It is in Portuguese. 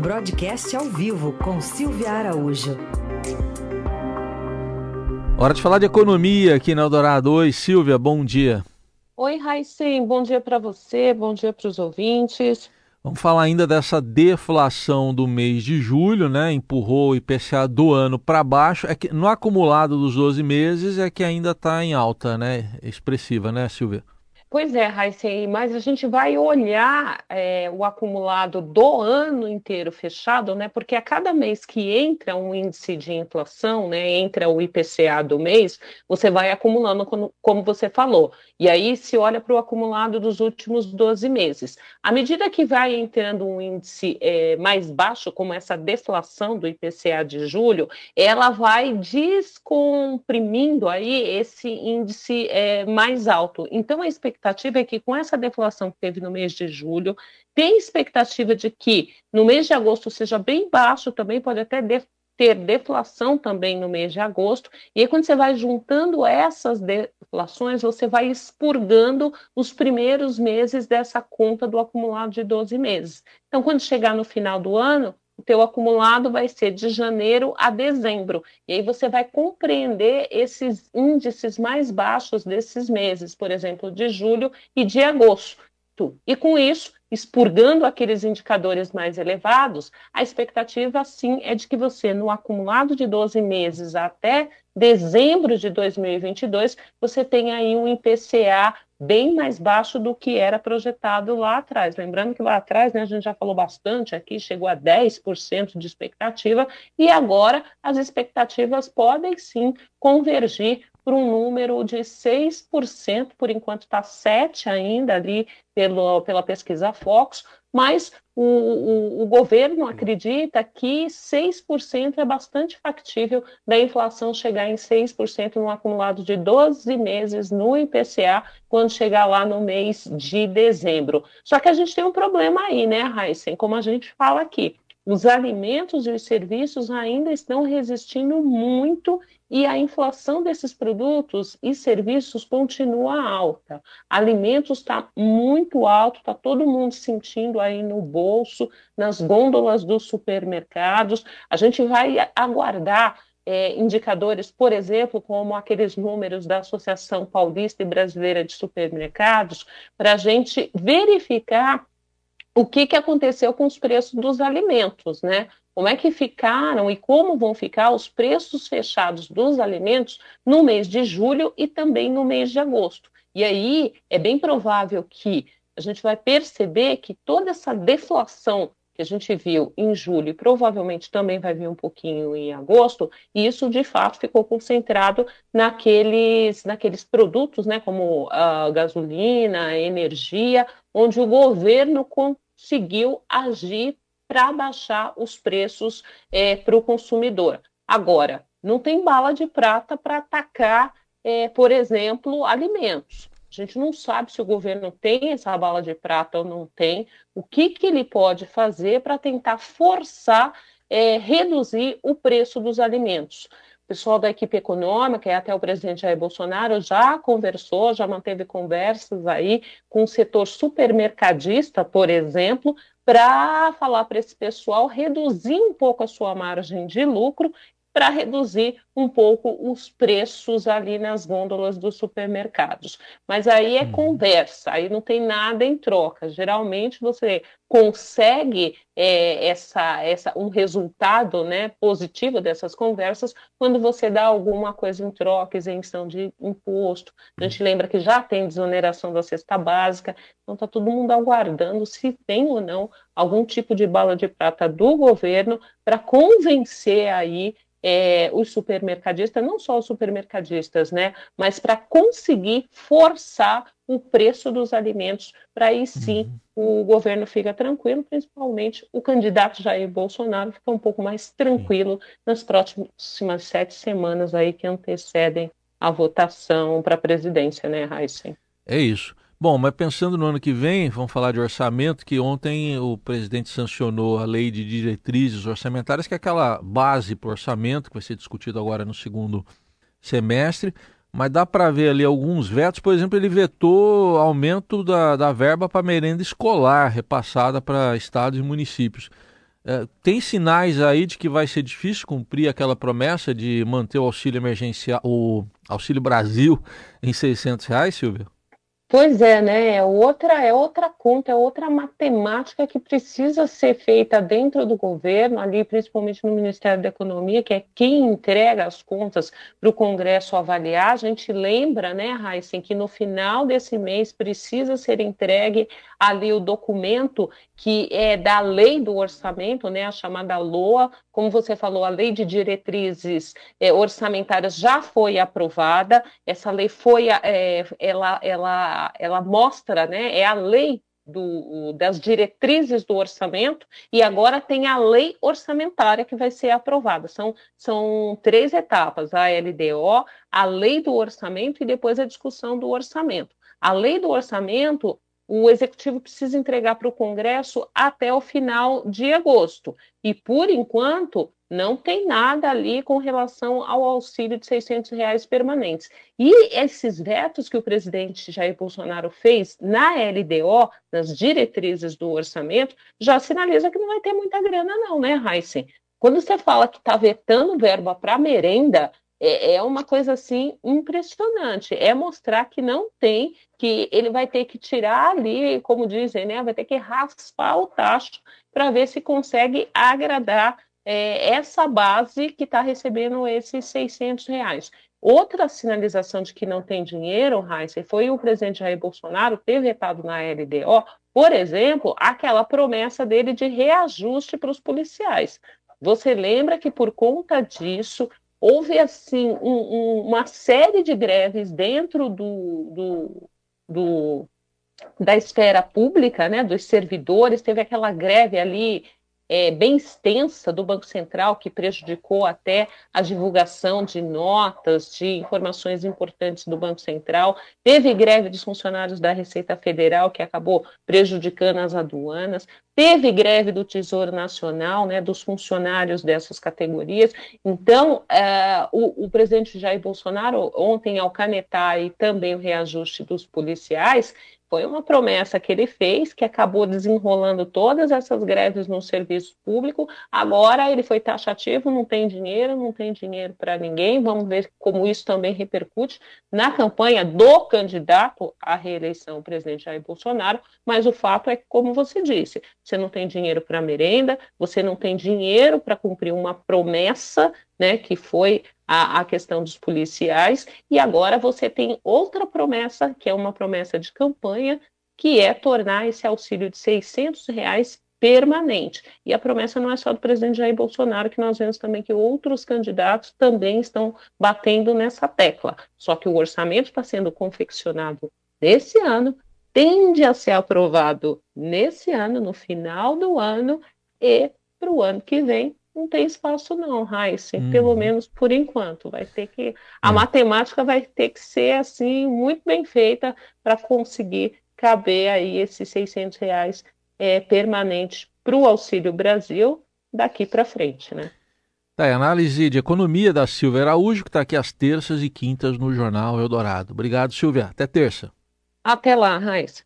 Broadcast ao vivo com Silvia Araújo. Hora de falar de economia aqui na Eldorado. Oi, Silvia, bom dia. Oi, Raicem, bom dia para você, bom dia para os ouvintes. Vamos falar ainda dessa deflação do mês de julho, né? Empurrou o IPCA do ano para baixo. É que no acumulado dos 12 meses é que ainda está em alta, né? Expressiva, né, Silvia? Pois é, Raíssen, mas a gente vai olhar é, o acumulado do ano inteiro fechado, né? Porque a cada mês que entra um índice de inflação, né? Entra o IPCA do mês, você vai acumulando, como, como você falou. E aí se olha para o acumulado dos últimos 12 meses. À medida que vai entrando um índice é, mais baixo, como essa deflação do IPCA de julho, ela vai descomprimindo aí esse índice é, mais alto. Então, a expectativa expectativa é que com essa deflação que teve no mês de julho, tem expectativa de que no mês de agosto seja bem baixo, também pode até ter deflação também no mês de agosto. E aí, quando você vai juntando essas deflações, você vai expurgando os primeiros meses dessa conta do acumulado de 12 meses. Então, quando chegar no final do ano, o teu acumulado vai ser de janeiro a dezembro. E aí você vai compreender esses índices mais baixos desses meses, por exemplo, de julho e de agosto. E com isso, expurgando aqueles indicadores mais elevados, a expectativa sim é de que você, no acumulado de 12 meses até dezembro de 2022, você tenha aí um IPCA bem mais baixo do que era projetado lá atrás. Lembrando que lá atrás, né, a gente já falou bastante aqui, chegou a 10% de expectativa, e agora as expectativas podem sim convergir para um número de 6%, por enquanto está 7% ainda ali pelo, pela pesquisa Fox, mas o, o, o, governo acredita que 6% é bastante factível da inflação chegar em 6% no acumulado de 12 meses no IPCA, quando chegar lá no mês de dezembro. Só que a gente tem um problema aí, né, Heisen? Como a gente fala aqui. Os alimentos e os serviços ainda estão resistindo muito e a inflação desses produtos e serviços continua alta. Alimentos está muito alto, está todo mundo sentindo aí no bolso, nas gôndolas dos supermercados. A gente vai aguardar é, indicadores, por exemplo, como aqueles números da Associação Paulista e Brasileira de Supermercados, para a gente verificar o que, que aconteceu com os preços dos alimentos, né? Como é que ficaram e como vão ficar os preços fechados dos alimentos no mês de julho e também no mês de agosto. E aí é bem provável que a gente vai perceber que toda essa deflação que a gente viu em julho e provavelmente também vai vir um pouquinho em agosto, e isso de fato ficou concentrado naqueles, naqueles produtos, né, como a gasolina, energia, onde o governo conseguiu agir para baixar os preços é, para o consumidor. Agora, não tem bala de prata para atacar, é, por exemplo, alimentos. A gente não sabe se o governo tem essa bala de prata ou não tem, o que, que ele pode fazer para tentar forçar, é, reduzir o preço dos alimentos. Pessoal da equipe econômica e até o presidente Jair Bolsonaro já conversou, já manteve conversas aí com o setor supermercadista, por exemplo, para falar para esse pessoal reduzir um pouco a sua margem de lucro para reduzir um pouco os preços ali nas gôndolas dos supermercados. Mas aí é uhum. conversa, aí não tem nada em troca. Geralmente você consegue é, essa, essa, um resultado né, positivo dessas conversas quando você dá alguma coisa em troca, isenção de imposto. A gente lembra que já tem desoneração da cesta básica, então está todo mundo aguardando se tem ou não algum tipo de bala de prata do governo para convencer aí é, os supermercadistas, não só os supermercadistas, né, mas para conseguir forçar o preço dos alimentos, para aí sim uhum. o governo fica tranquilo, principalmente o candidato Jair Bolsonaro fica um pouco mais tranquilo nas próximas sete semanas aí que antecedem a votação para a presidência, né, Heisen? É isso. Bom, mas pensando no ano que vem, vamos falar de orçamento, que ontem o presidente sancionou a lei de diretrizes orçamentárias, que é aquela base para o orçamento, que vai ser discutido agora no segundo semestre, mas dá para ver ali alguns vetos, por exemplo, ele vetou aumento da, da verba para merenda escolar repassada para estados e municípios. É, tem sinais aí de que vai ser difícil cumprir aquela promessa de manter o auxílio emergencial, o Auxílio Brasil em 600 reais, Silvia? Pois é, né? É outra, é outra conta, é outra matemática que precisa ser feita dentro do governo, ali principalmente no Ministério da Economia, que é quem entrega as contas para o Congresso avaliar. A gente lembra, né, Heisen, que no final desse mês precisa ser entregue ali o documento que é da lei do orçamento, né, a chamada LOA, como você falou, a lei de diretrizes é, orçamentárias já foi aprovada, essa lei foi, é, ela, ela, ela mostra, né, é a lei do, das diretrizes do orçamento e agora tem a lei orçamentária que vai ser aprovada. São, são três etapas: a LDO, a lei do orçamento e depois a discussão do orçamento. A lei do orçamento o executivo precisa entregar para o Congresso até o final de agosto. E, por enquanto, não tem nada ali com relação ao auxílio de 600 reais permanentes. E esses vetos que o presidente Jair Bolsonaro fez na LDO, nas diretrizes do orçamento, já sinaliza que não vai ter muita grana não, né, Heisen? Quando você fala que está vetando verba para merenda, é, é uma coisa assim impressionante. É mostrar que não tem, que ele vai ter que tirar ali, como dizem, né? Vai ter que raspar o tacho para ver se consegue agradar é, essa base que está recebendo esses 600 reais. Outra sinalização de que não tem dinheiro, Heisen, foi o presidente Jair Bolsonaro ter vetado na LDO, por exemplo, aquela promessa dele de reajuste para os policiais. Você lembra que por conta disso houve assim um, um, uma série de greves dentro do, do, do, da esfera pública, né, dos servidores, teve aquela greve ali é, bem extensa do Banco Central, que prejudicou até a divulgação de notas, de informações importantes do Banco Central. Teve greve dos funcionários da Receita Federal, que acabou prejudicando as aduanas. Teve greve do Tesouro Nacional, né, dos funcionários dessas categorias. Então, uh, o, o presidente Jair Bolsonaro, ontem, ao canetar e também o reajuste dos policiais, foi uma promessa que ele fez, que acabou desenrolando todas essas greves no serviço público. Agora ele foi taxativo, não tem dinheiro, não tem dinheiro para ninguém. Vamos ver como isso também repercute na campanha do candidato à reeleição, presidente Jair Bolsonaro. Mas o fato é que, como você disse, você não tem dinheiro para merenda, você não tem dinheiro para cumprir uma promessa, né, que foi a, a questão dos policiais, e agora você tem outra promessa, que é uma promessa de campanha, que é tornar esse auxílio de 600 reais permanente. E a promessa não é só do presidente Jair Bolsonaro, que nós vemos também que outros candidatos também estão batendo nessa tecla. Só que o orçamento está sendo confeccionado nesse ano, tende a ser aprovado nesse ano, no final do ano, e para o ano que vem não tem espaço não, Raíssa, uhum. pelo menos por enquanto. Vai ter que a uhum. matemática vai ter que ser assim muito bem feita para conseguir caber aí esses 600 reais é, permanentes para o Auxílio Brasil daqui para frente, né? Tá, é análise de economia da Silvia Araújo, que está aqui às terças e quintas no Jornal Eldorado. Obrigado, Silvia. Até terça. Até lá, Raíssa.